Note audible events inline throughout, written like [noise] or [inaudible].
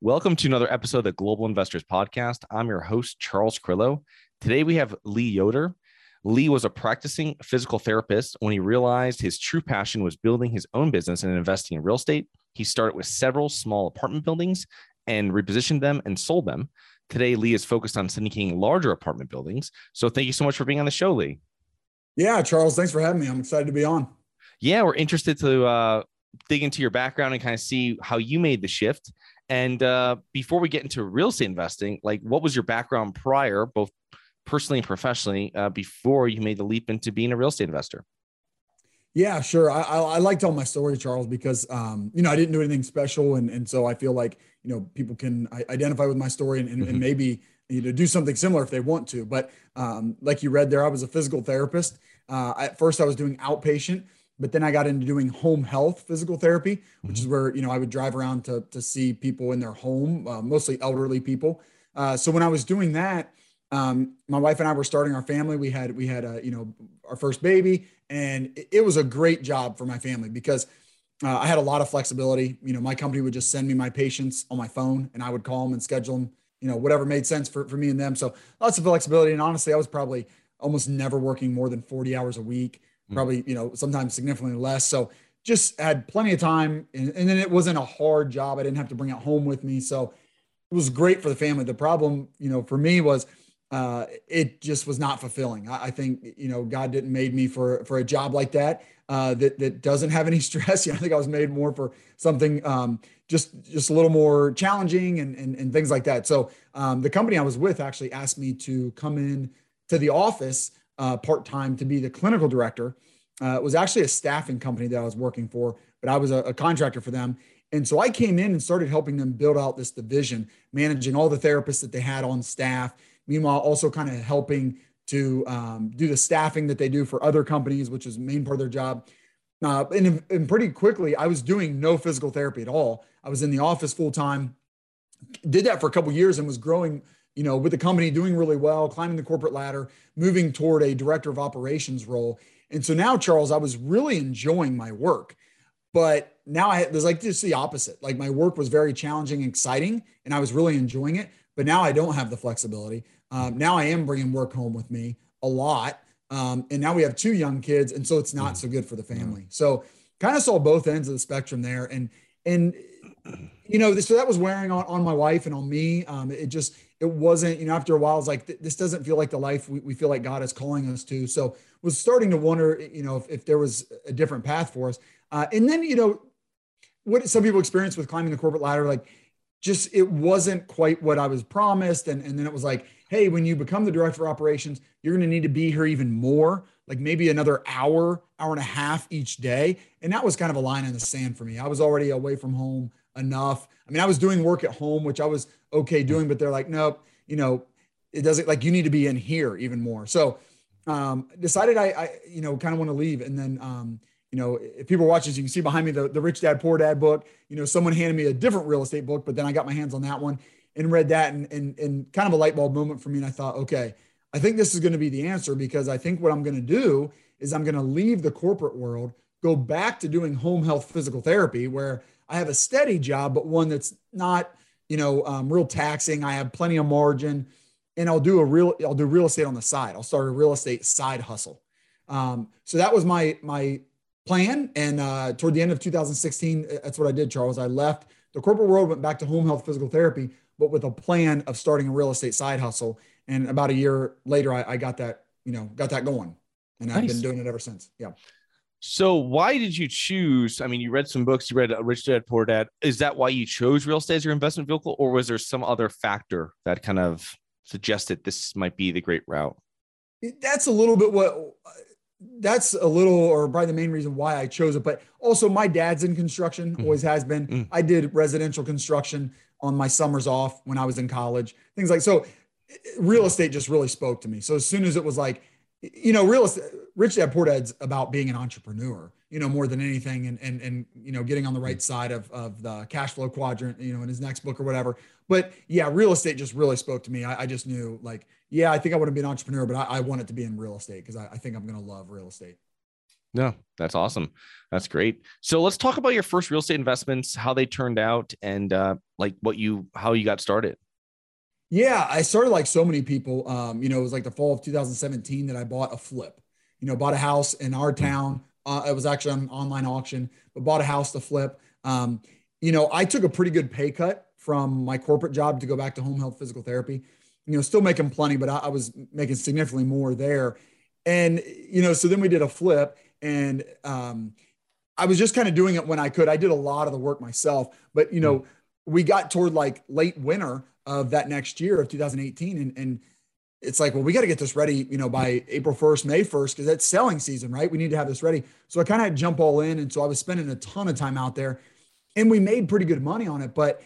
Welcome to another episode of the Global Investors Podcast. I'm your host, Charles Carrillo. Today we have Lee Yoder. Lee was a practicing physical therapist when he realized his true passion was building his own business and investing in real estate. He started with several small apartment buildings and repositioned them and sold them. Today, Lee is focused on syndicating larger apartment buildings. So thank you so much for being on the show, Lee. Yeah, Charles, thanks for having me. I'm excited to be on. Yeah, we're interested to uh, dig into your background and kind of see how you made the shift and uh, before we get into real estate investing, like what was your background prior, both personally and professionally, uh, before you made the leap into being a real estate investor? Yeah, sure. I, I, I like telling my story, Charles, because um, you know I didn't do anything special, and and so I feel like you know people can identify with my story and, and, mm-hmm. and maybe you know do something similar if they want to. But um, like you read there, I was a physical therapist. Uh, at first, I was doing outpatient but then I got into doing home health physical therapy, which mm-hmm. is where you know I would drive around to to see people in their home, uh, mostly elderly people. Uh, so when I was doing that, um, my wife and I were starting our family. We had we had a you know our first baby, and it, it was a great job for my family because uh, I had a lot of flexibility. You know, my company would just send me my patients on my phone, and I would call them and schedule them. You know, whatever made sense for for me and them. So lots of flexibility. And honestly, I was probably almost never working more than 40 hours a week. Mm. probably you know sometimes significantly less. So just had plenty of time, and, and then it wasn't a hard job. I didn't have to bring it home with me, so it was great for the family. The problem, you know, for me was uh, it just was not fulfilling. I, I, think you know God didn't made me for for a job like that uh, that that doesn't have any [laughs] stress. You know, I think I was made more for something um, just just a little more challenging and and, and things like that. So um, the company I was with actually asked me to come in to the office uh, part time to be the clinical director. Uh, it was actually a staffing company that I was working for, but I was a, a, contractor for them. And so I came in and started helping them build out this division, managing all the therapists that they had on staff. Meanwhile, also kind of helping to um, do the staffing that they do for other companies, which is the main part of their job. Uh, and, and pretty quickly, I was doing no physical therapy at all. I was in the office full time, did that for a couple years, and was growing you know, with the company doing really well, climbing the corporate ladder, moving toward a director of operations role. And so now, Charles, I was really enjoying my work. But now I there's like just the opposite. Like my work was very challenging, and exciting, and I was really enjoying it. But now I don't have the flexibility. Um, now I am bringing work home with me a lot. Um, and now we have two young kids, and so it's not so good for the family. So kind of saw both ends of the spectrum there. And and you know, so that was wearing on on my wife and on me. Um, it just it wasn't, you know, after a while, it's like, this doesn't feel like the life we, we feel like God is calling us to. So was starting to wonder, you know, if, if there was a different path for us. Uh, and then, you know, what some people experience with climbing the corporate ladder, like just, it wasn't quite what I was promised. And, and then it was like, Hey, when you become the director of operations, you're going to need to be here even more, like maybe another hour, hour and a half each day. And that was kind of a line in the sand for me. I was already away from home enough. I mean, I was doing work at home, which I was okay doing, but they're like, nope, you know, it doesn't like you need to be in here even more. So um, decided I, I, you know, kind of want to leave. And then, um, you know, if people are watching, you can see behind me the, the Rich Dad Poor Dad book. You know, someone handed me a different real estate book, but then I got my hands on that one and read that and, and, and kind of a light bulb moment for me. And I thought, okay, I think this is going to be the answer because I think what I'm going to do is I'm going to leave the corporate world, go back to doing home health physical therapy where I have a steady job, but one that's not, you know, um, real taxing. I have plenty of margin and I'll do a real, I'll do real estate on the side. I'll start a real estate side hustle. Um, so that was my, my plan. And uh, toward the end of 2016, uh, that's what I did, Charles. I left the corporate world, went back to home health physical therapy, but with a plan of starting a real estate side hustle. And about a year later, I, I got that, you know, got that going and nice. I've been doing it ever since. Yeah. So why did you choose? I mean, you read some books, you read Rich Dad Poor Dad. Is that why you chose real estate as your investment vehicle, or was there some other factor that kind of suggested this might be the great route? That's a little bit what. That's a little, or probably the main reason why I chose it. But also, my dad's in construction, mm-hmm. always has been. Mm-hmm. I did residential construction on my summers off when I was in college, things like so. Real estate just really spoke to me. So as soon as it was like, you know, real estate, Rich Dad Poor Dad's about being an entrepreneur, you know, more than anything, and and and you know, getting on the right side of of the cash flow quadrant, you know, in his next book or whatever. But yeah, real estate just really spoke to me. I, I just knew, like, yeah, I think I want to be an entrepreneur, but I, I want it to be in real estate because I, I think I'm going to love real estate. No, that's awesome. That's great. So let's talk about your first real estate investments, how they turned out, and uh, like what you how you got started. Yeah, I started like so many people. Um, you know, it was like the fall of 2017 that I bought a flip. You know, bought a house in our hmm. town. Uh, it was actually an online auction, but bought a house to flip. Um, you know, I took a pretty good pay cut from my corporate job to go back to home health physical therapy. You know, still making plenty, but I, I was making significantly more there. And you know, so then we did a flip, and um, I was just kind of doing it when I could. I did a lot of the work myself, but you know, hmm. we got toward like late winter of that next year of 2018 and, and it's like well we got to get this ready you know by april 1st may 1st because that's selling season right? We need to have this ready. So i kind of jump all in and so i was spending a ton of time out there and we made pretty good money on it but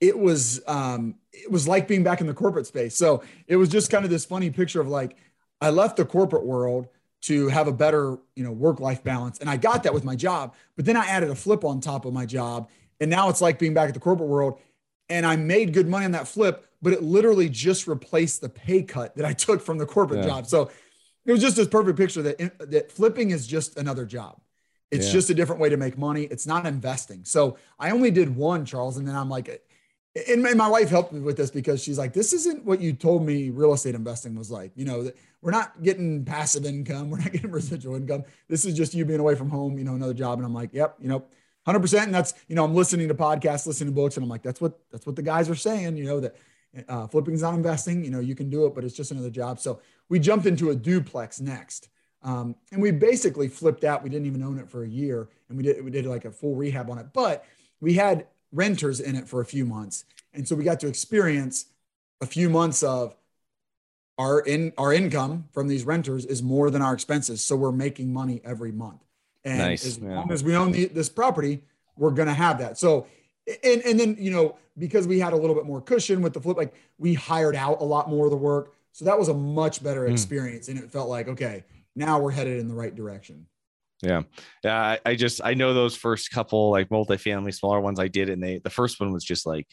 it was um it was like being back in the corporate space. So it was just kind of this funny picture of like i left the corporate world to have a better you know work life balance and i got that with my job but then i added a flip on top of my job and now it's like being back at the corporate world and I made good money on that flip, but it literally just replaced the pay cut that I took from the corporate yeah. job. So it was just this perfect picture that that flipping is just another job. It's yeah. just a different way to make money. It's not investing. So I only did one, Charles, and then I'm like, and my wife helped me with this because she's like, this isn't what you told me real estate investing was like. You know, we're not getting passive income, [laughs] we're not getting residual income. This is just you being away from home, you know, another job. And I'm like, yep, you know, 100%. And that's, you know, I'm listening to podcasts, listening to books, and I'm like, that's what, that's what the guys are saying, you know, that uh, flipping is not investing, you know, you can do it, but it's just another job. So we jumped into a duplex next. Um, and we basically flipped out. We didn't even own it for a year and we did, we did like a full rehab on it, but we had renters in it for a few months. And so we got to experience a few months of our in our income from these renters is more than our expenses. So we're making money every month. And nice. as long as we own the, this property, we're going to have that. So, and, and then, you know, because we had a little bit more cushion with the flip, like we hired out a lot more of the work. So that was a much better hmm. experience. Mm. And it felt like, okay, now we're headed in the right direction. Yeah. Yeah. I, I just, I know those first couple like multifamily, smaller ones I did. And they, the first one was just like,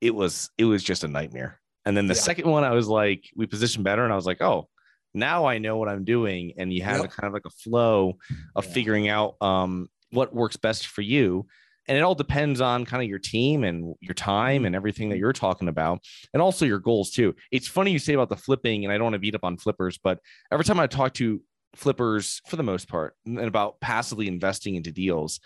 it was, it was just a nightmare. And then the yeah. second one, I was like, we positioned better. And I was like, oh, now I know what I'm doing. And you have yep. a kind of like a flow of yeah. figuring out um, what works best for you. And it all depends on kind of your team and your time and everything that mm-hmm. you're talking about, and also your goals too. It's funny you say about the flipping, and I don't want to beat up on flippers, but every time I talk to flippers, for the most part, and about passively investing into deals,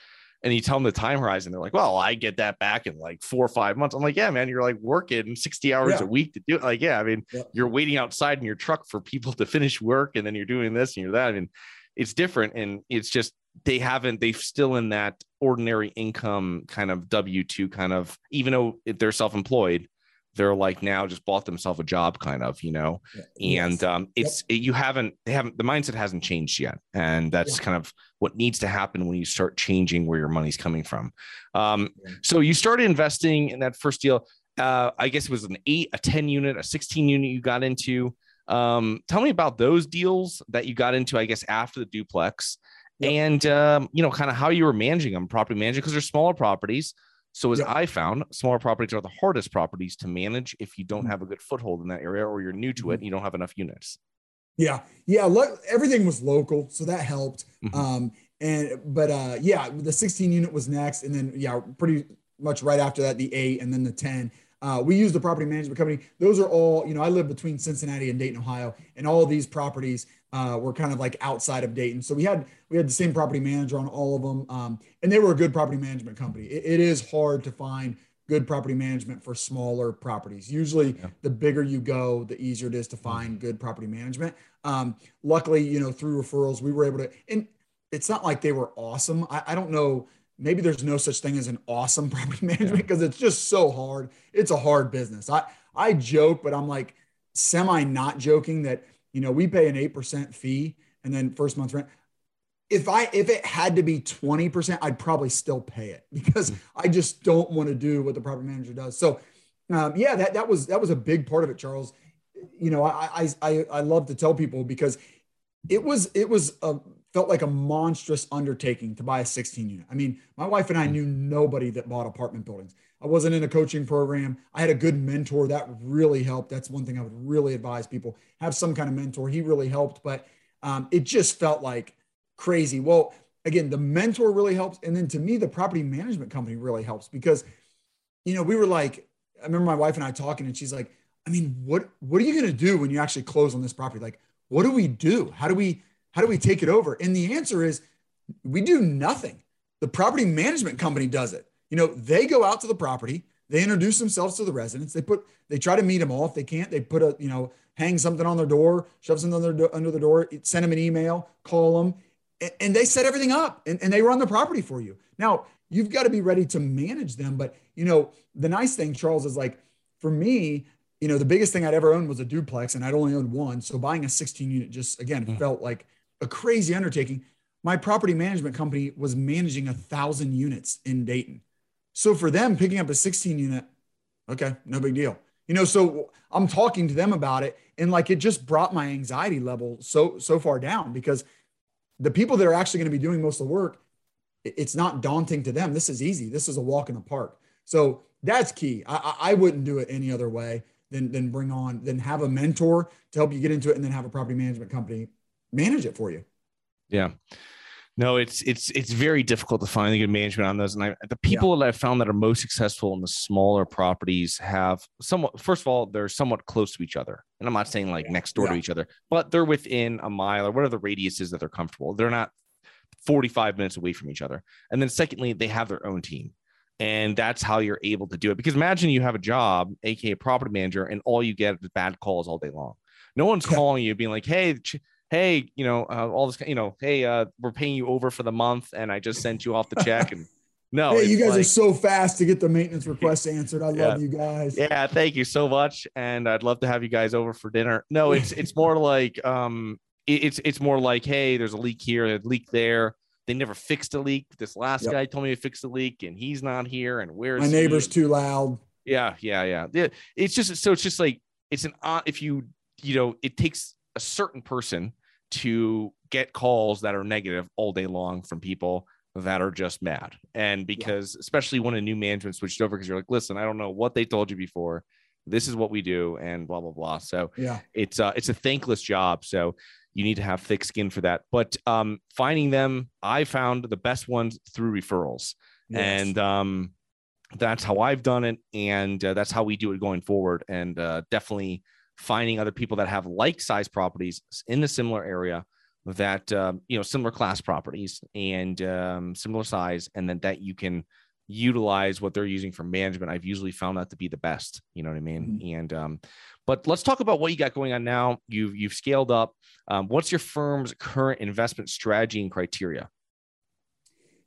and you tell them the time horizon, they're like, well, I get that back in like four or five months. I'm like, yeah, man, you're like working 60 hours yeah. a week to do it. Like, yeah, I mean, yeah. you're waiting outside in your truck for people to finish work and then you're doing this and you're that. I mean, it's different. And it's just, they haven't, they've still in that ordinary income kind of W 2 kind of, even though they're self employed, they're like now just bought themselves a job kind of you know yeah. and um, it's yep. it, you haven't they haven't the mindset hasn't changed yet and that's yeah. kind of what needs to happen when you start changing where your money's coming from um, yeah. so you started investing in that first deal uh, i guess it was an 8 a 10 unit a 16 unit you got into um, tell me about those deals that you got into i guess after the duplex yep. and um, you know kind of how you were managing them property managing because they're smaller properties so, as. I found, smaller properties are the hardest properties to manage if you don't mm. have a good foothold in that area or you're new to mm-hmm. it and you don't have enough units. Yeah. Yeah. everything was local. So that helped. Mm-hmm. Um, And but uh, yeah, the 16 unit was next, and then yeah, pretty much right after that, the eight, and then the 10. Uh, we use the property management company. Those are all, you know, I live between Cincinnati and Dayton, Ohio, and all these properties uh, were kind of like outside of Dayton. So we had we had the same property manager on all of them, um, and they were a good property management company. It, it is hard to find good property management for smaller properties. Usually, yeah. the bigger you go, the easier it is to find good property management. Um, luckily, you know, through referrals, we were able to, and it's not like they were awesome. I, I don't know. Maybe there's no such thing as an awesome [laughs] property management because yeah. it's just so hard. It's a hard business. I I joke, but I'm like semi not joking that you know we pay an eight percent fee and then first month's rent if I if it had to be 20%, I'd probably still pay it [laughs] because I just don't want to do what the property manager does. So um, yeah, that that was that was a big part of it, Charles. You know, I I I love to tell people because it was it was a felt like a monstrous undertaking to buy a 16 unit. I mean, my wife and I knew nobody that bought apartment buildings. I wasn't in a coaching program. I had a good mentor that really helped. That's one thing I would really advise people have some kind of mentor. He really helped, but um, it just felt like crazy. Well, again, the mentor really helps. And then to me, the property management company really helps because, you know, we were like, I remember my wife and I talking, and she's like, I mean, what what are you gonna do when you actually close on this property? Like, what do we do? How do we how do we take it over? And the answer is we do nothing. The property management company does it. You know, they go out to the property, they introduce themselves to the residents, they put they try to meet them all. If they can't, they put a, you know, hang something on their door, shove something under, under the door, send them an email, call them, and they set everything up and, and they run the property for you. Now, you've got to be ready to manage them. But, you know, the nice thing, Charles, is like for me, you know, the biggest thing I'd ever owned was a duplex and I'd only owned one. So buying a 16 unit just, again, mm. felt like a crazy undertaking. My property management company was managing a thousand units in Dayton. So for them, picking up a 16 unit, okay, no big deal. You know, so I'm talking to them about it and like it just brought my anxiety level so, so far down because – the people that are actually going to be doing most of the work, it's not daunting to them. This is easy. This is a walk in the park. So that's key. I, I wouldn't do it any other way than than bring on than have a mentor to help you get into it, and then have a property management company manage it for you. Yeah. No, it's it's it's very difficult to find the good management on those. And I, the people yeah. that I've found that are most successful in the smaller properties have somewhat. First of all, they're somewhat close to each other, and I'm not saying like yeah. next door yeah. to each other, but they're within a mile or whatever the radius is that they're comfortable. They're not 45 minutes away from each other. And then secondly, they have their own team. And that's how you're able to do it. Because imagine you have a job, aka property manager, and all you get is bad calls all day long. No one's calling you being like, "Hey, hey, you know, uh, all this, you know, hey, uh, we're paying you over for the month, and I just sent you off the check, and [laughs] no, hey, you guys like, are so fast to get the maintenance [laughs] requests answered. I yeah, love you guys. Yeah, thank you so much, and I'd love to have you guys over for dinner. No, it's it's more like um, it, it's it's more like, hey, there's a leak here, a leak there. They never fixed a leak. This last yep. guy told me to fix the leak, and he's not here. And where's my neighbor's he? too loud? Yeah, yeah, yeah. yeah. It's just so it's just like it's an if you you know it takes a certain person to get calls that are negative all day long from people that are just mad. And because, yeah. especially when a new management switched over, because you're like, listen, I don't know what they told you before. This is what we do, and blah blah blah. So yeah, it's uh, it's a thankless job. So you need to have thick skin for that. But um, finding them, I found the best ones through referrals, yes. and um, that's how I've done it, and uh, that's how we do it going forward. And uh, definitely finding other people that have like size properties in the similar area that um, you know similar class properties and um, similar size and then that you can utilize what they're using for management. I've usually found that to be the best you know what i mean? Mm-hmm. and um, but let's talk about what you got going on now. You've you've scaled up. Um, what's your firm's current investment strategy and criteria?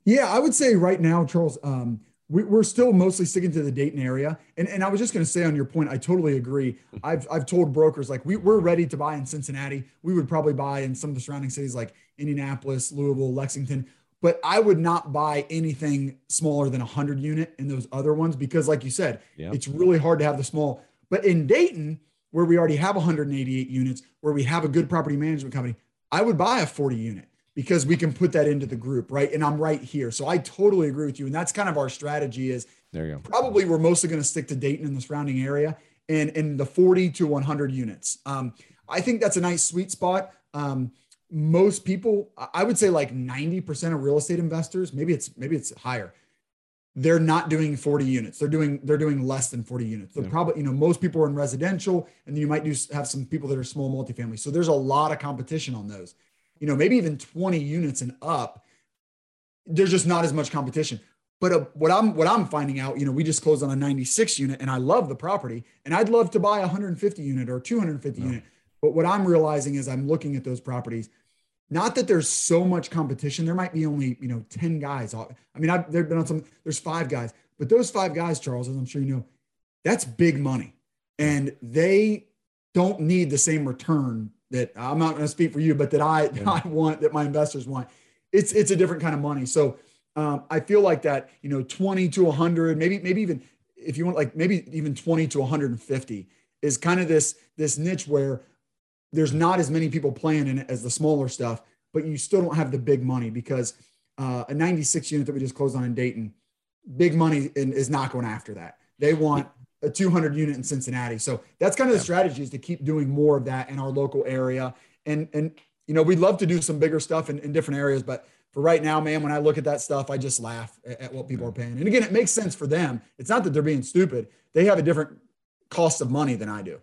Yeah i would say right now charles um, we, are still mostly sticking to the Dayton area. And, and I was just going to say on your point, I totally agree. I've, I've told brokers like we, we're ready to buy in Cincinnati. We would probably buy in some of the surrounding cities like Indianapolis, Louisville, Lexington. But I would not buy anything smaller than 100 unit in those other ones because, like you said, yeah. it's really hard to have the small. But in Dayton, where we already have 188 units, where we have a good property management company, I would buy a 40 unit because we can put that into the group, right? And I'm right here. So I totally agree with you. And that's kind of our strategy is there you go. Probably we're mostly going to stick to Dayton and the surrounding area and in the 40 to 100 units. Um, I think that's a nice sweet spot. Um, most people, I would say like 90% of real estate investors, maybe it's maybe it's higher. They're not doing 40 units. They're doing they're doing less than 40 units. They're yeah. probably, you know, most people are in residential and then you might do have some people that are small multifamily. So there's a lot of competition on those. You know, maybe even 20 units and up. There's just not as much competition. But uh, what I'm what I'm finding out, you know, we just closed on a 96 unit, and I love the property, and I'd love to buy a 150 unit or 250 unit. But what I'm realizing is I'm looking at those properties. Not that there's so much competition. There might be only you know 10 guys. I mean, I've there've been on some. There's five guys, but those five guys, Charles, as I'm sure you know, that's big money, and they don't need the same return that I'm not going to speak for you, but that I [laughs] yeah. I want that my investors want. It's it's a different kind of money. So um, I feel like that, you know, 20 to 100, maybe, maybe even if you want, like maybe even 20 to 150 is kind of this, this niche where there's not as many people playing in it as the smaller stuff, but you still don't have the big money because uh, a 96 unit that we just closed on in Dayton, big money in, is not going after that. They want a 200 unit in Cincinnati. So that's kind of the strategy is to keep doing more of that in our local area. And, and, you know, we'd love to do some bigger stuff in, in different areas, but for right now, man, when I look at that stuff, I just laugh at, at what people are paying. And again, it makes sense for them. It's not that they're being stupid. They have a different cost of money than I do.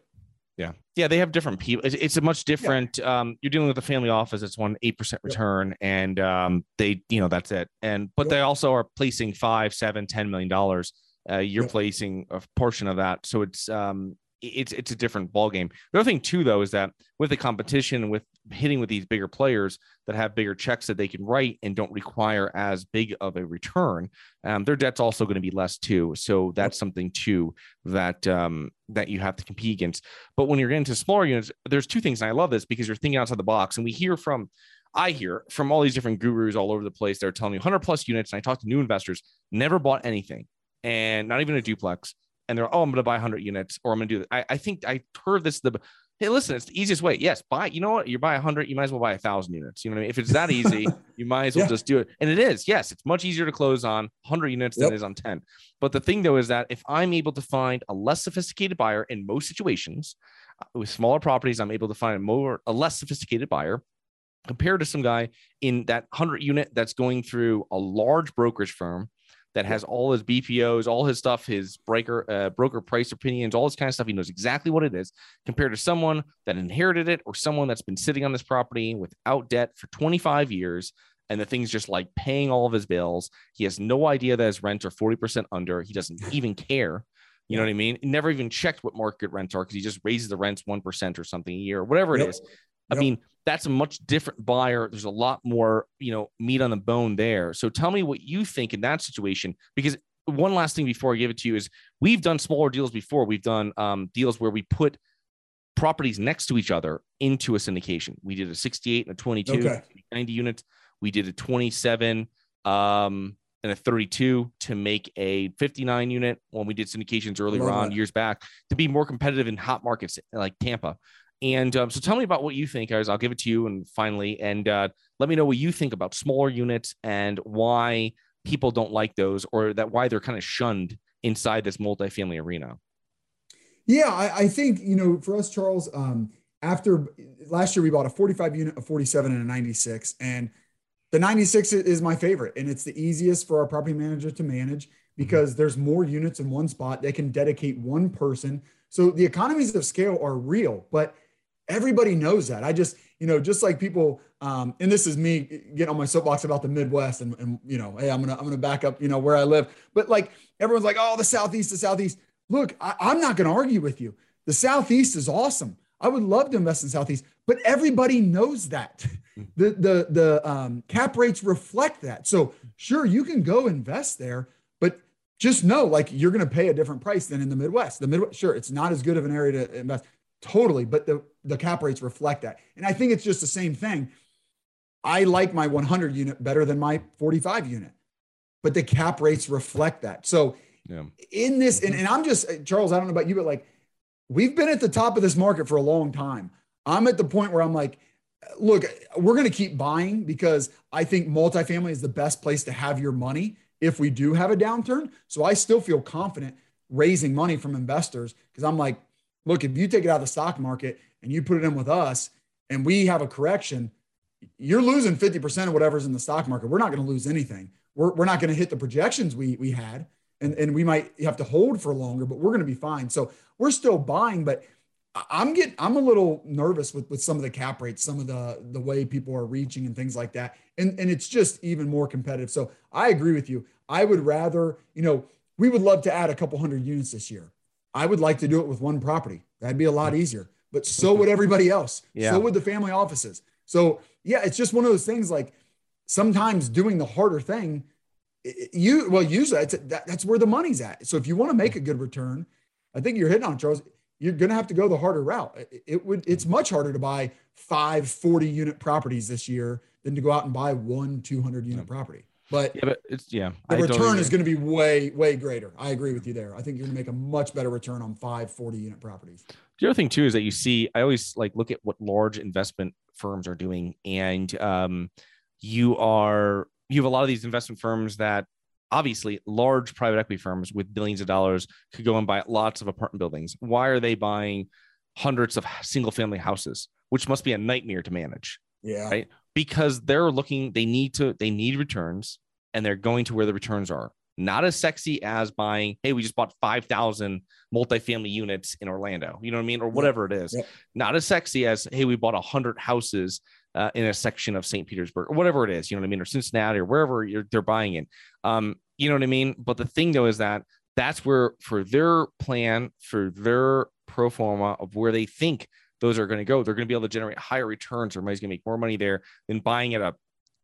Yeah. Yeah. They have different people. It's, it's a much different, yeah. um, you're dealing with a family office. It's one 8% return yep. and, um, they, you know, that's it. And, but yep. they also are placing five, seven, ten million dollars. Uh, you're yep. placing a portion of that. So it's, um, it's it's a different ball game. The other thing too, though, is that with the competition, with hitting with these bigger players that have bigger checks that they can write and don't require as big of a return, um, their debt's also going to be less too. So that's something too that um, that you have to compete against. But when you're getting to smaller units, there's two things, and I love this because you're thinking outside the box, and we hear from. I hear from all these different gurus all over the place. They're telling me 100 plus units. And I talk to new investors, never bought anything and not even a duplex. And they're oh i'm going to buy 100 units or i'm going to do that I, I think i heard this the hey listen it's the easiest way. Yes buy you know what? You buy 100 you might as well buy a thousand units. You know what i mean? If it's that easy [laughs] you might as well yeah. just do it. And it is. Yes it's much easier to close on 100 units yep. than it is on 10 but the thing though is that if i'm able to find a less sophisticated buyer in most situations uh, with smaller properties i'm able to find a more a less sophisticated buyer compared to some guy in that 100 unit that's going through a large brokerage firm that has all his BPOs, all his stuff, his breaker, uh, broker price opinions, all this kind of stuff. He knows exactly what it is compared to someone that inherited it or someone that's been sitting on this property without debt for 25 years. And the thing's just like paying all of his bills. He has no idea that his rents are 40% under. He doesn't [laughs] even care. You know what I mean? Never even checked what market rents are because he just raises the rents 1% or something a year, whatever it yep. is. I mean, that's a much different buyer. There's a lot more, you know, meat on the bone there. So tell me what you think in that situation, because one last thing before I give it to you is we've done smaller deals before. We've done um, deals where we put properties next to each other into a syndication. We did a 68 and a 22, okay. 90 units. We did a 27 um, and a 32 to make a 59 unit when we did syndications earlier on that. years back to be more competitive in hot markets like Tampa. And um, so tell me about what you think, guys. I'll give it to you and finally, and uh, let me know what you think about smaller units and why people don't like those or that why they're kind of shunned inside this multifamily arena. Yeah, I, I think, you know, for us, Charles, um, after last year, we bought a 45 unit, a 47, and a 96. And the 96 is my favorite. And it's the easiest for our property manager to manage because mm-hmm. there's more units in one spot. They can dedicate one person. So the economies of scale are real, but everybody knows that. I just, you know, just like people, um, and this is me getting on my soapbox about the Midwest and, and, you know, hey, I'm gonna, I'm gonna back up, you know, where I live. But like everyone's like, oh, the Southeast, the Southeast. Look, I, I'm not gonna argue with you. The Southeast is awesome. I would love to invest in Southeast, but everybody knows that. The the the um, cap rates reflect that. So sure, you can go invest there, but just know like you're going to pay a different price than in the Midwest. The Midwest, sure, it's not as good of an area to invest. Totally. But the, the cap rates reflect that. And I think it's just the same thing. I like my 100 unit better than my 45 unit, but the cap rates reflect that. So yeah. in this, and, mm-hmm. and I'm just, Charles, I don't know about you, but like we've been at the top of this market for a long time. I'm at the point where I'm like, look, we're going to keep buying because I think multifamily is the best place to have your money if we do have a downturn. So I still feel confident raising money from investors because I'm like, look, if you take it out of the stock market and you put it in with us and we have a correction, you're losing 50% of whatever's in the stock market. We're not going to lose anything. We're, we're not going to hit the projections we, we had. And, and we might have to hold for longer, but we're going to be fine. So we're still buying, but I'm getting I'm a little nervous with with some of the cap rates, some of the the way people are reaching and things like that. And and it's just even more competitive. So I agree with you. I would rather, you know, we would love to add a couple hundred units this year. I would like to do it with one property. That'd be a lot easier. But so would everybody else. Yeah. So would the family offices. So yeah, it's just one of those things like sometimes doing the harder thing you well usually that, that's where the money's at so if you want to make a good return i think you're hitting on charles you're going to have to go the harder route. It, it, would it's much harder to buy five 40 unit properties this year than to go out and buy one 200 unit property. But yeah, but it's yeah, the I return totally is going to be way way greater. I agree with you there. I think you're going to make a much better return on five 40 unit properties. The other thing too is that you see, I always like look at what large investment firms are doing, and um, you are you have a lot of these investment firms that obviously large private equity firms with billions of dollars could go and buy lots of apartment buildings. Why are they buying hundreds of single family houses, which must be a nightmare to manage? Yeah. Right. Because they're looking, they need to, they need returns and they're going to where the returns are. Not as sexy as buying, hey, we just bought 5,000 multifamily units in Orlando, you know what I mean? Or whatever it is. Not as sexy as, hey, we bought 100 houses uh, in a section of St. Petersburg or whatever it is, you know what I mean, or Cincinnati or wherever they're buying in. Um, you know what I mean? But the thing though is that that's where for their plan, for their pro forma of where they think those are going to go, they're going to be able to generate higher returns. Everybody's going to make more money there than buying at a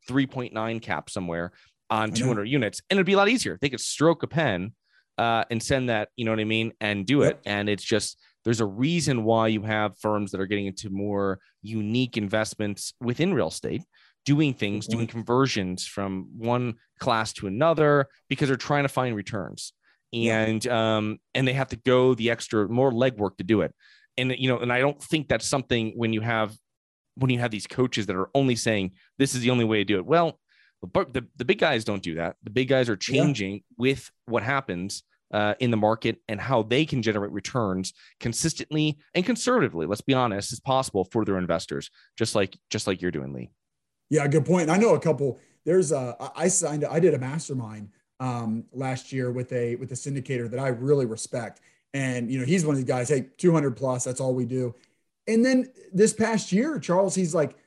3.9 cap somewhere on 200 units. And it'd be a lot easier. They could stroke a pen uh, and send that, you know what I mean, and do it. Yep. And it's just there's a reason why you have firms that are getting into more unique investments within real estate doing things mm-hmm. doing conversions from one class to another because they're trying to find returns and yeah. um and they have to go the extra more legwork to do it and you know and i don't think that's something when you have when you have these coaches that are only saying this is the only way to do it well the, the big guys don't do that. The big guys are changing yeah. with what happens uh, in the market and how they can generate returns consistently and conservatively let's be honest as possible for their investors just like just like you're doing lee. Yeah good point. I know a couple there's a i signed i did a mastermind um, last year with a with a syndicator that i really respect. And you know he's one of these guys hey 200 plus that's all we do. And then this past year charles he's like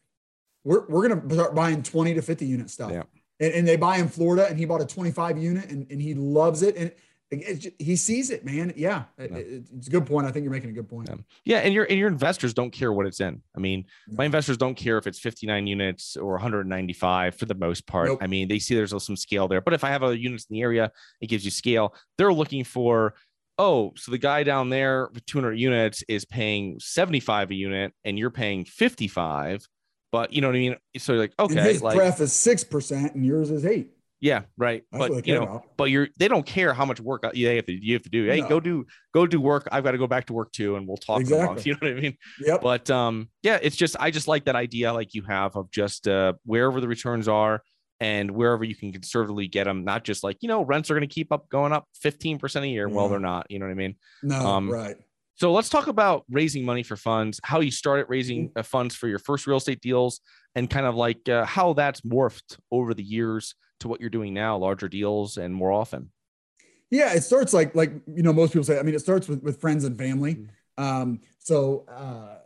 we're, we're gonna start buying 20 to 50 unit stuff yeah. and, and they buy in florida and he bought a 25 unit and, and he loves it and he sees it, man. Yeah, it's a good point. I think you're making a good point. Yeah. yeah, and your and your investors don't care what it's in. I mean, my investors don't care if it's 59 units or 195 for the most part. Nope. I mean, they see there's some scale there. But if I have other units in the area, it gives you scale. They're looking for oh, so the guy down there with 200 units is paying 75 a unit, and you're paying 55. But you know what I mean. So you're like, okay, and his like, pref is six percent, and yours is eight. Yeah, right. That's but you know, about. but you're they don't care how much work you have to you have to do. Hey, no. go do go do work. I've got to go back to work too, and we'll talk. [laughs] Exactly. You know what I mean? Yep. But um, yeah, it's just I just like that idea like you have of just uh wherever the returns are and wherever you can conservatively get them, not just like you know rents are going to keep up going up 15% a year. Yeah. Well, they're not. You know what I mean? No, um, right. So let's talk about raising money for funds, how you started raising uh, funds for your first real estate deals, and kind of like uh, how that's morphed over the years to what you're doing now, larger deals and more often? Yeah, it starts like like you know most people say. I mean, it starts with with friends and family. Mm-hmm. Um, so uh,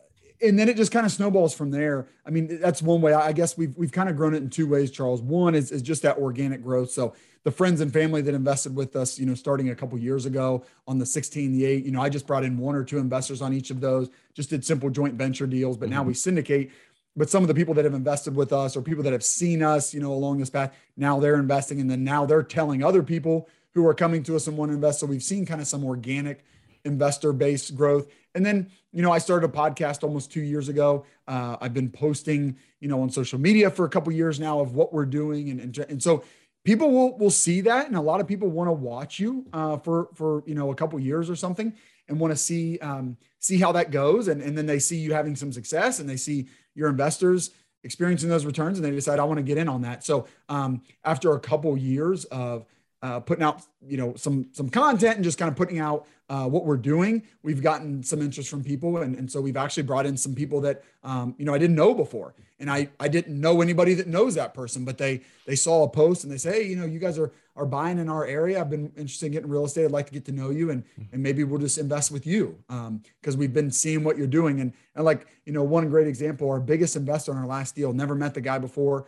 and then it just kind of snowballs from there. I mean, that's one way. I guess we've we've kind of grown it in two ways, Charles. One is is just that organic growth. So the friends and family that invested with us, you know, starting a couple years ago on the 16, the eight, you know, I just brought in one or two investors on each of those, just did simple joint venture deals. But mm-hmm. now we syndicate but some of the people that have invested with us or people that have seen us, you know, along this path, now they're investing and then now they're telling other people who are coming to us and want to invest. So we've seen kind of some organic investor based growth. And then, you know, I started a podcast almost two years ago. Uh, I've been posting, you know, on social media for a couple years now of what we're doing. And, and, and so people will, will see that. And a lot of people want to watch you uh, for, for, you know, a couple years or something and want to see, um, see how that goes. And, and then they see you having some success and they see, your investors experiencing those returns and they decide I want to get in on that. So um, after a couple years of uh, putting out you know some some content and just kind of putting out uh, what we're doing. We've gotten some interest from people and, and so we've actually brought in some people that um, you know i didn't know before. And i i didn't know anybody that knows that person but they they saw a post and they say hey you know you guys are are buying in our area. I've been interested in getting real estate. I'd like to get to know you and and maybe we'll just invest with you because um, we've been seeing what you're doing. And and like you know one great example our biggest investor in our last deal never met the guy before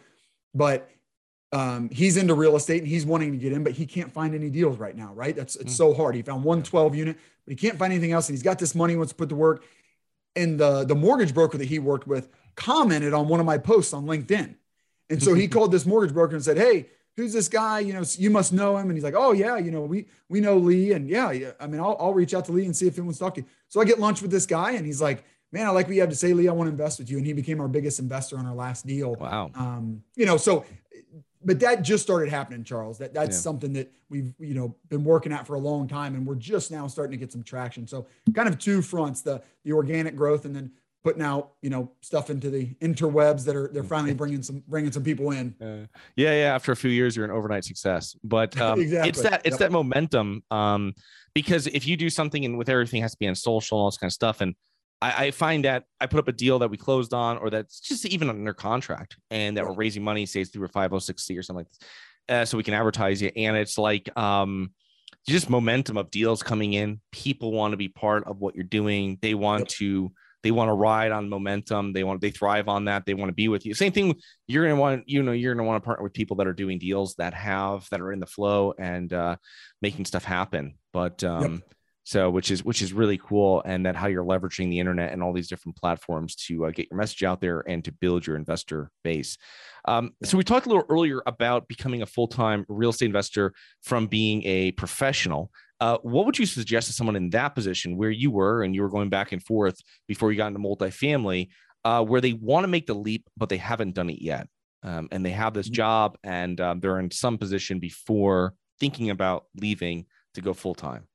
but um, he's into real estate and he's wanting to get in, but he can't find any deals right now, right? That's it's mm. so hard. He found one 12 unit, but he can't find anything else. And he's got this money, he wants to put to work. And the, the mortgage broker that he worked with commented on one of my posts on LinkedIn. And so he [laughs] called this mortgage broker and said, Hey, who's this guy? You know, you must know him. And he's like, Oh yeah, you know, we, we know Lee and yeah, yeah. I mean, I'll, I'll reach out to Lee and see if anyone's wants to talk to you. So I get lunch with this guy and he's like, man, I like what you have to say, Lee. I want to invest with you. And he became our biggest investor on our last deal. Wow. Um, you know, so but that just started happening, Charles. That that's yeah. something that we've you know been working at for a long time, and we're just now starting to get some traction. So kind of two fronts: the the organic growth, and then putting out you know stuff into the interwebs that are they're finally bringing some bringing some people in. Uh, yeah, yeah. After a few years, you're an overnight success. But [laughs] um, exactly. it's that it's yep. that momentum. Um, because if you do something and with everything has to be on social and all this kind of stuff, and I, I, find that I put up a deal that we closed on, or that's just even under contract, and that we're raising money, say it's through a 506c or something like this, uh, so we can advertise it. And it's like um, just momentum of deals coming in. People want to be part of what you're doing. They want yep. to they want to ride on momentum. They want they thrive on that. They want to be with you. Same thing. You're gonna want you know you're gonna want to partner with people that are doing deals that have that are in the flow and uh, making stuff happen. But um, yep so which is which is really cool and that how you're leveraging the internet and all these different platforms to uh, get your message out there and to build your investor base. Um, so we talked a little earlier about becoming a full-time real estate investor from being a professional. Uh, what would you suggest to someone in that position where you were and you were going back and forth before you got into multifamily uh, where they want to make the leap but they haven't done it yet? Um, and they have this mm-hmm. job and um, they're in some position before thinking about leaving to go full-time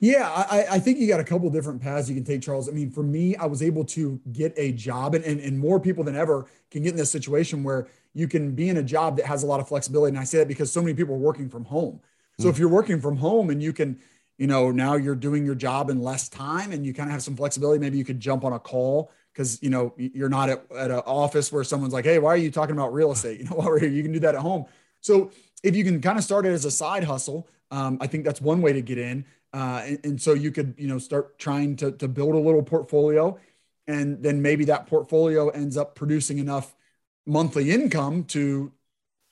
yeah, I, I, think you got a couple different paths you can take, Charles. I mean, for me, I was able to get a job, and, and, and more people than ever can get in this situation where you can be in a job that has a lot of flexibility. And I say that because so many people are working from home. So mm. if you're working from home and you can, you know, now you're doing your job in less time and you kind of have some flexibility, maybe you could jump on a call because, you know, you're not at, at an office where someone's like, hey, why are you talking about real estate? [laughs] You know, while we're here, you can do that at home. So if you can kind of start it as a side hustle, um, I think that's one way to get in. Uh, and, and, so you could, you know, start trying to, to build a little portfolio. And then maybe that portfolio ends up producing enough monthly income to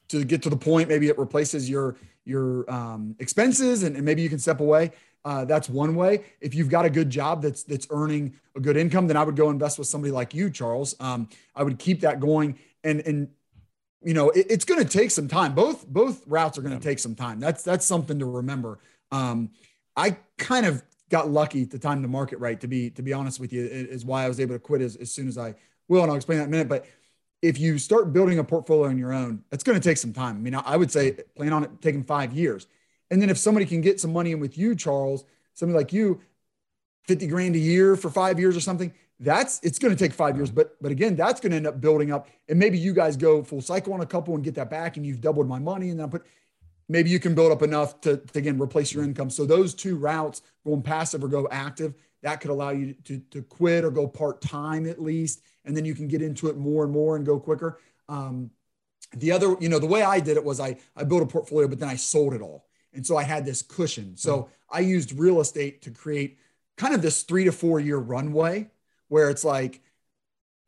to get to the point maybe it replaces your your um, expenses and, and, maybe you can step away. Uh, that's one way. If you've got a good job that's that's earning a good income then i would go invest with somebody like you charles. Um, i would keep that going and and you know it, it's going to take some time. Both both routes are going to yeah. take some time. That's that's something to remember. Um, I kind of got lucky to time the market right. To be to be honest with you, is why I was able to quit as, as soon as I will, and I'll explain that in a minute. But if you start building a portfolio on your own, it's going to take some time. I mean, I would say plan on it taking five years, and then if somebody can get some money in with you, Charles, somebody like you, fifty grand a year for five years or something, that's it's going to take five years. But but again, that's going to end up building up, and maybe you guys go full cycle on a couple and get that back, and you've doubled my money, and then I put maybe you can build up enough to, to again replace your income. So those two routes, going passive or go active, that could allow you to, to quit or go part time at least, and then you can get into it more and more and go quicker. Um, the other, you know, the way I did it was I I built a portfolio, but then I sold it all, and so I had this cushion. So mm-hmm. I used real estate to create kind of this three to four year runway where it's like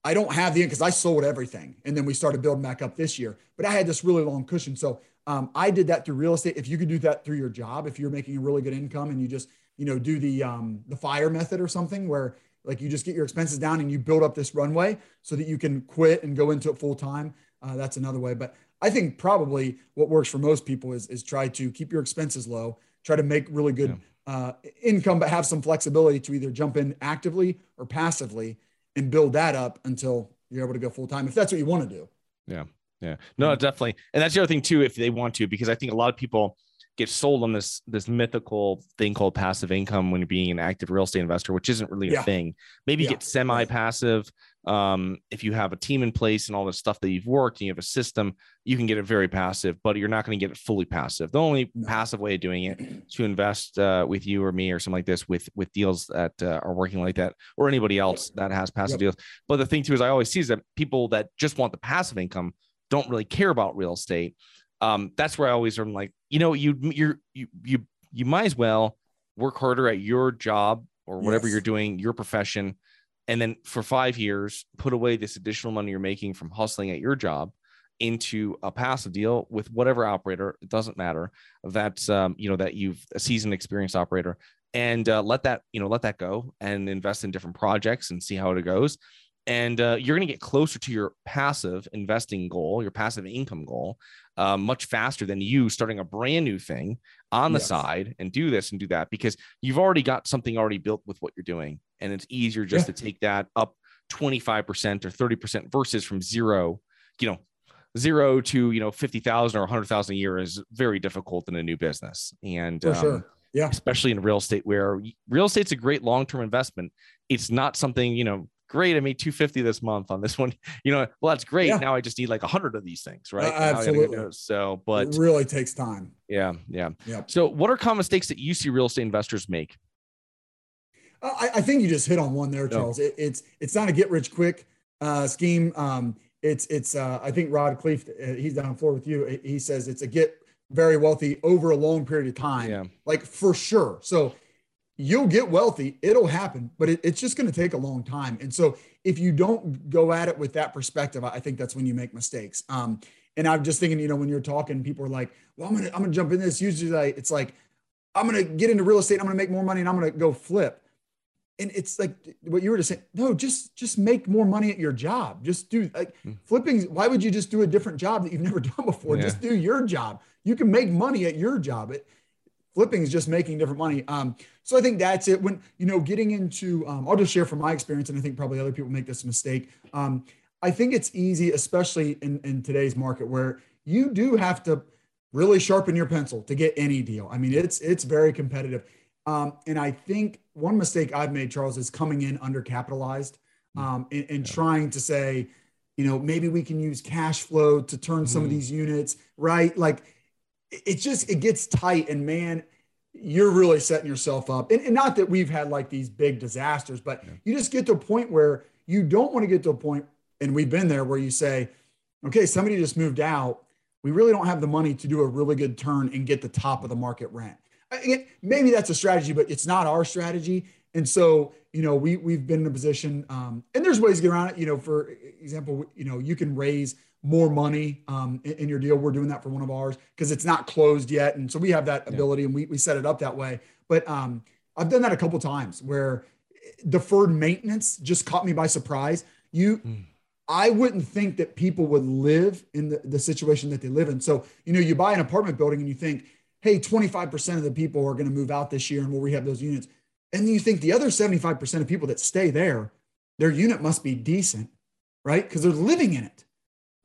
I don't have the because I sold everything, and then we started building back up this year. But I had this really long cushion, so um, I did that through real estate. If you could do that through your job, if you're making a really good income and you just, you know, do the um, the fire method or something where like you just get your expenses down and you build up this runway so that you can quit and go into it full time. Uh, that's another way. But I think probably what works for most people is is try to keep your expenses low, try to make really good yeah. uh, income, but have some flexibility to either jump in actively or passively and build that up until you're able to go full time if that's what you want to do. Yeah. Yeah. No, definitely. And that's the other thing too, if they want to, because I think a lot of people get sold on this this mythical thing called passive income when you're being an active real estate investor, which isn't really yeah. a thing. Maybe yeah. get semi-passive, um, if you have a team in place and all the stuff that you've worked and you have a system, you can get it very passive, but you're not going to get it fully passive. The only no. passive way of doing it to invest uh, with you or me or something like this with with deals that uh, are working like that, or anybody else that has passive yep. deals. But the thing too is, I always see is that people that just want the passive income don't really care about real estate. Um, that's where I always am like, you know, you you're you you you might as well work harder at your job or whatever yes. you're doing, your profession and then for five years put away this additional money you're making from hustling at your job into a passive deal with whatever operator it doesn't matter that's um, you know that you've a seasoned experienced operator and uh, let that you know let that go and invest in different projects and see how it goes and uh, you're going to get closer to your passive investing goal your passive income goal uh, much faster than you starting a brand new thing on the yes. side and do this and do that because you've already got something already built with what you're doing and it's easier just yeah. to take that up 25% or 30% versus from zero you know zero to you know 50,000 or 100,000 a year is very difficult in a new business and um, sure. yeah especially in real estate where real estate's a great long-term investment it's not something you know great i made 250 this month on this one [laughs] you know well that's great yeah. now i just need like 100 of these things right uh, absolutely so but it really takes time yeah yeah yeah so what are common mistakes that you see real estate investors make I, I, think you just hit on one there, Charles. It, it's it's not a get rich quick uh, scheme. Um, it's it's uh, I think Rod Khleif, uh, he's down the floor with you. He says it's a get very wealthy over a long period of time. Yeah. Like for sure. So you'll get wealthy. It'll happen, but it, it's just going to take a long time. And so if you don't go at it with that perspective, I think that's when you make mistakes. Um, and I'm just thinking, you know, when you're talking, people are like, "Well, I'm gonna I'm gonna jump in this." Usually, like, it's like I'm gonna get into real estate. I'm gonna make more money, and I'm gonna go flip and it's like what you were just saying no just just make more money at your job just do like mm. flipping why would you just do a different job that you've never [laughs] done before yeah. just do your job you can make money at your job it flipping is just making different money um, so i think that's it when you know getting into um, i'll just share from my experience and i think probably other people make this mistake um, i think it's easy especially in, in today's market where you do have to really sharpen your pencil to get any deal i mean it's it's very competitive um, and I think one mistake I've made, Charles, is coming in undercapitalized mm. um, and, and yeah. trying to say, you know, maybe we can use cash flow to turn mm-hmm. some of mm-hmm. these units, right? Like it just it gets tight, and man, you're really setting yourself up. And, and not that we've had like these big disasters, but yeah. you just get to a point where you don't want to get to a point, and we've been there where you say, okay, somebody just moved out. We really don't have the money to do a really good turn and get the top of the market rent again, maybe that's a strategy, but it's not our strategy. And so, you know, we we've been in a position, um, and there's ways to get around it. You know, for example, you know, you can raise more money um, in, in, your deal. We're doing that for one of ours because it's not closed yet, and so we have that ability, yeah. and we we set it up that way. But um, I've done that a couple times where deferred maintenance just caught me by surprise. You. Mm. I wouldn't think that people would live in the, the situation that they live in. So, you know, you buy an apartment building and you think, hey, 25% of the people are going to move out this year and we'll rehab those units. And you think the other 75% of people that stay there, their unit must be decent, right? Because they're living in it.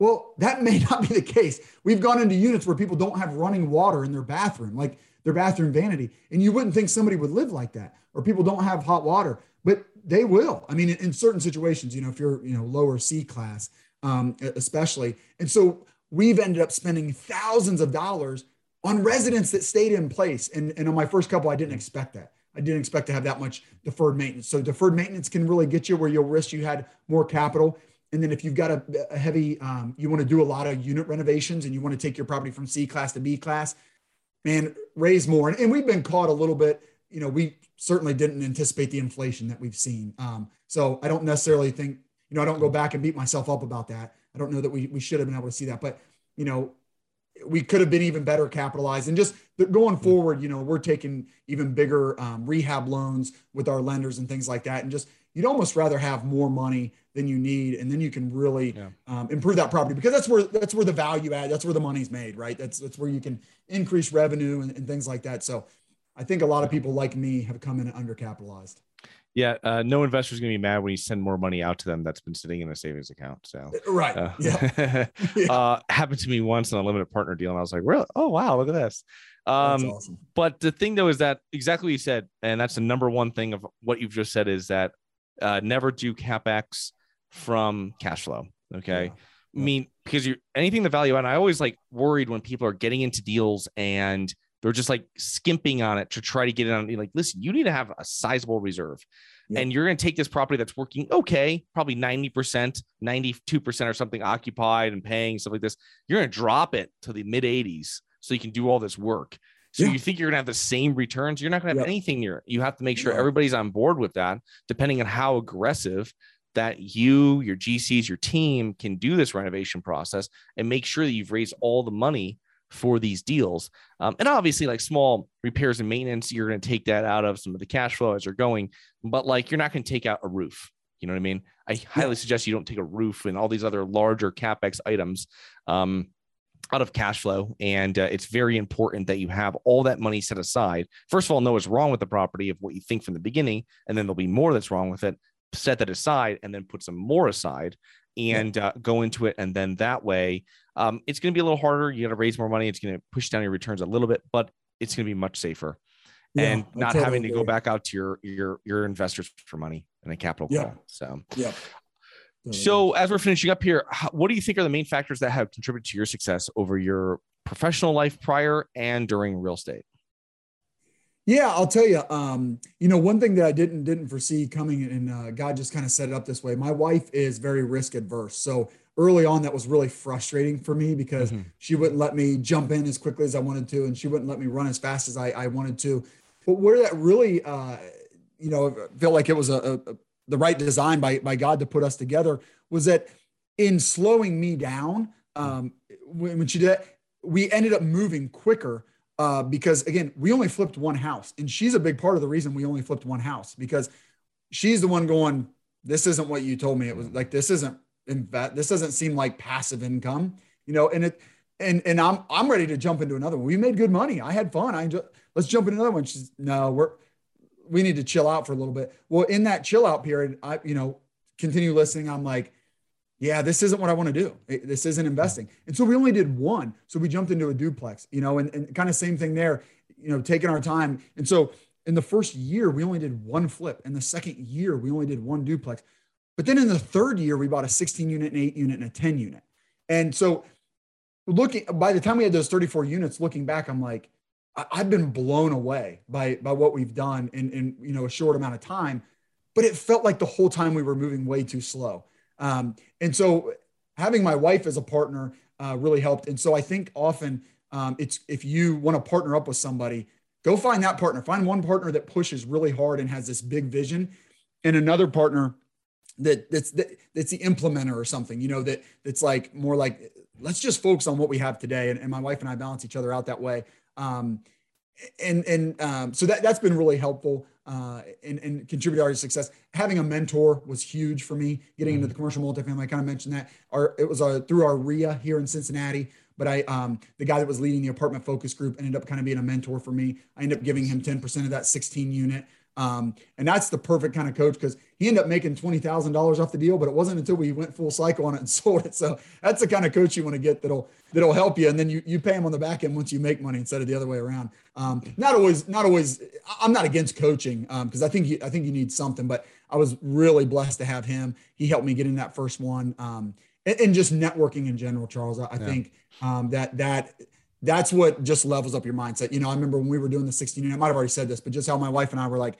Well, that [laughs] may not be the case. We've gone into units where people don't have running water in their bathroom, like their bathroom vanity. And you wouldn't think somebody would live like that. Or people don't have hot water, but they will. I mean, in, in certain situations, you know, if you're, you know, lower C class, um, especially. And so we've ended up spending thousands of dollars on residents that stayed in place. And, and on my first couple, I didn't expect that. I didn't expect to have that much deferred maintenance. So deferred maintenance can really get you where you'll risk you had more capital. And then if you've got a, a heavy, um, you want to do a lot of unit renovations and you want to take your property from C class to B class, man, raise more. And, and we've been caught a little bit. You know, we certainly didn't anticipate the inflation that we've seen. Um, so I don't necessarily think, you know, I don't go back and beat myself up about that. I don't know that we, we should have been able to see that, but you know, we could have been even better capitalized and just going forward you know we're taking even bigger um, rehab loans with our lenders and things like that and just you'd almost rather have more money than you need and then you can really yeah. um, improve that property because that's where that's where the value add that's where the money's made right that's that's where you can increase revenue and, and things like that so i think a lot of people like me have come in undercapitalized yeah, uh, no investor is going to be mad when you send more money out to them that's been sitting in a savings account. So uh, right, uh, yeah. [laughs] yeah. Uh, happened to me once in a limited partner deal, and I was like, really? Oh wow, look at this. Um, awesome. But the thing though is that exactly what you said, and that's the number one thing of what you've just said is that uh, never do capex from cash flow. Okay. Yeah. I mean, because you're anything the value add, I always like worried when people are getting into deals and they're just like skimping on it to try to get it on. you Like, listen, you need to have a sizable reserve. Yeah. And you're going to take this property that's working okay, probably 90%, 92% or something occupied and paying stuff like this. You're going to drop it to the mid 80s so you can do all this work. So yeah. you think you're going to have the same returns? You're not going to have yep. anything near. You have to make sure everybody's on board with that, depending on how aggressive that you, your GCs, your team can do this renovation process and make sure that you've raised all the money for these deals. Um, and obviously, like small repairs and maintenance, you're going to take that out of some of the cash flow as you're going, but like you're not going to take out a roof. You know what I mean? I highly yeah. suggest you don't take a roof and all these other larger capex items um, out of cash flow. And uh, it's very important that you have all that money set aside. First of all, know what's wrong with the property of what you think from the beginning, and then there'll be more that's wrong with it. Set that aside, and then put some more aside, and uh, go into it. And then that way, um, it's going to be a little harder. You got to raise more money. It's going to push down your returns a little bit, but it's going to be much safer. Yeah, and not totally having to agree. go back out to your your your investors for money and a capital yeah. call. So yeah. So as we're finishing up here, what do you think are the main factors that have contributed to your success over your professional life prior and during real estate? Yeah, I'll tell you. Um, you know, one thing that I didn't didn't foresee coming, and uh, God just kind of set it up this way. My wife is very risk adverse, so early on that was really frustrating for me because mm-hmm. she wouldn't let me jump in as quickly as I wanted to, and she wouldn't let me run as fast as I, I wanted to. But where that really, uh, you know, felt like it was a, a, the right design by by God to put us together was that in slowing me down um, when, she did, we ended up moving quicker uh, because again, we only flipped one house, and she's a big part of the reason we only flipped one house because she's the one going, "This isn't what you told me it was like. This isn't invest. This doesn't seem like passive income, you know." And it, and and I'm I'm ready to jump into another one. We made good money. I had fun. I enjoy, let's jump into another one. She's no, we're we need to chill out for a little bit. Well, in that chill out period, I you know continue listening. I'm like yeah, this isn't what I want to do. This isn't investing. And so we only did one. So we jumped into a duplex, you know, and, and kind of same thing there, you know, taking our time. And so in the first year, we only did one flip. In the second year, we only did one duplex. But then in the third year, we bought a 16 unit, an eight unit, and a 10 unit. And so looking by the time we had those 34 units, looking back, I'm like, I've been blown away by by what we've done in, in you know a short amount of time. But it felt like the whole time we were moving way too slow. Um, and so having my wife as a partner uh, really helped. And so I think often um, it's if you want to partner up with somebody, go find that partner. Find one partner that pushes really hard and has this big vision, and another partner that that's that, that's the implementer or something. You know that that's like more like let's just focus on what we have today. And, and my wife and I balance each other out that way. Um, and and um, so that that's been really helpful uh, and, and contribute to our success. Having a mentor was huge for me. Getting mm-hmm. into the commercial multifamily, I kind of mentioned that. Our it was uh, through our REIA here in Cincinnati. But I, um, the guy that was leading the apartment focus group, ended up kind of being a mentor for me. I ended up giving him 10% of that 16 unit. Um, and that's the perfect kind of coach because he ended up making twenty thousand dollars off the deal, but it wasn't until we went full cycle on it and [laughs] sold it. So that's the kind of coach you want to get that'll that'll help you, and then you you pay him on the back end once you make money instead of the other way around. Um, not always, not always. I'm not against coaching because um, I think you, I think you need something, but I was really blessed to have him. He helped me get in that first one, um, and, and, just networking in general, Charles. I, I yeah. think um, that that that's what just levels up your mindset. You know, I remember when we were doing the 16 I might have already said this, but just how my wife and I were like,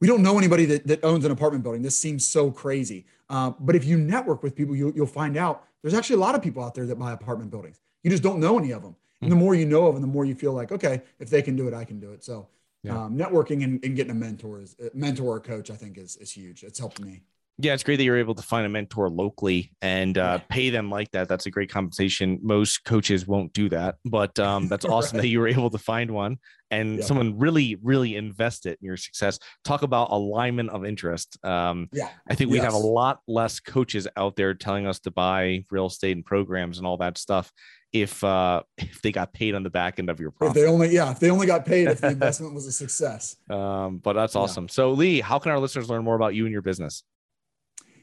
we don't know anybody that, that owns an apartment building. This seems so crazy. Uh, but if you network with people, you, you'll find out there's actually a lot of people out there that buy apartment buildings. You just don't know any of them. And the hmm. more you know of them, the more you feel like, okay, if they can do it, I can do it. So yeah. um, networking and, and, getting a mentor is mentor or coach, I think is, is huge. It's helped me. Yeah, it's great that you're able to find a mentor locally and uh, pay them like that. That's a great compensation. Most coaches won't do that, but um, that's [laughs] awesome right. that you were able to find one and yeah. someone really, really invested in your success. Talk about alignment of interest. Um, yeah, I think we yes. have a lot less coaches out there telling us to buy real estate and programs and all that stuff if uh if they got paid on the back end of your profit. If they only yeah, if they only got paid if the [laughs] investment was a success. Um, but that's awesome. Yeah. So Lee, how can our listeners learn more about you and your business?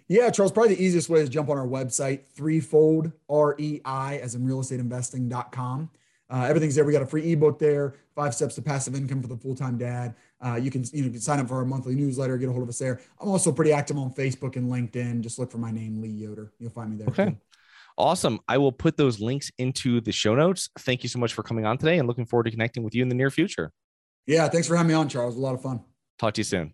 Yeah, Charles, probably the easiest way is jump on our website, threefold, R E I, as in realestateinvesting.com. Uh, everything's there. We got a free ebook there, Five Steps to Passive Income for the Full Time Dad. Uh, you can you know can sign up for our monthly newsletter, get a hold of us there. I'm also pretty active on Facebook and LinkedIn. Just look for my name, Lee Yoder. You'll find me there. Okay. Too. Awesome. I will put those links into the show notes. Thank you so much for coming on today and looking forward to connecting with you in the near future. Yeah, thanks for having me on, Charles. A lot of fun. Talk to you soon.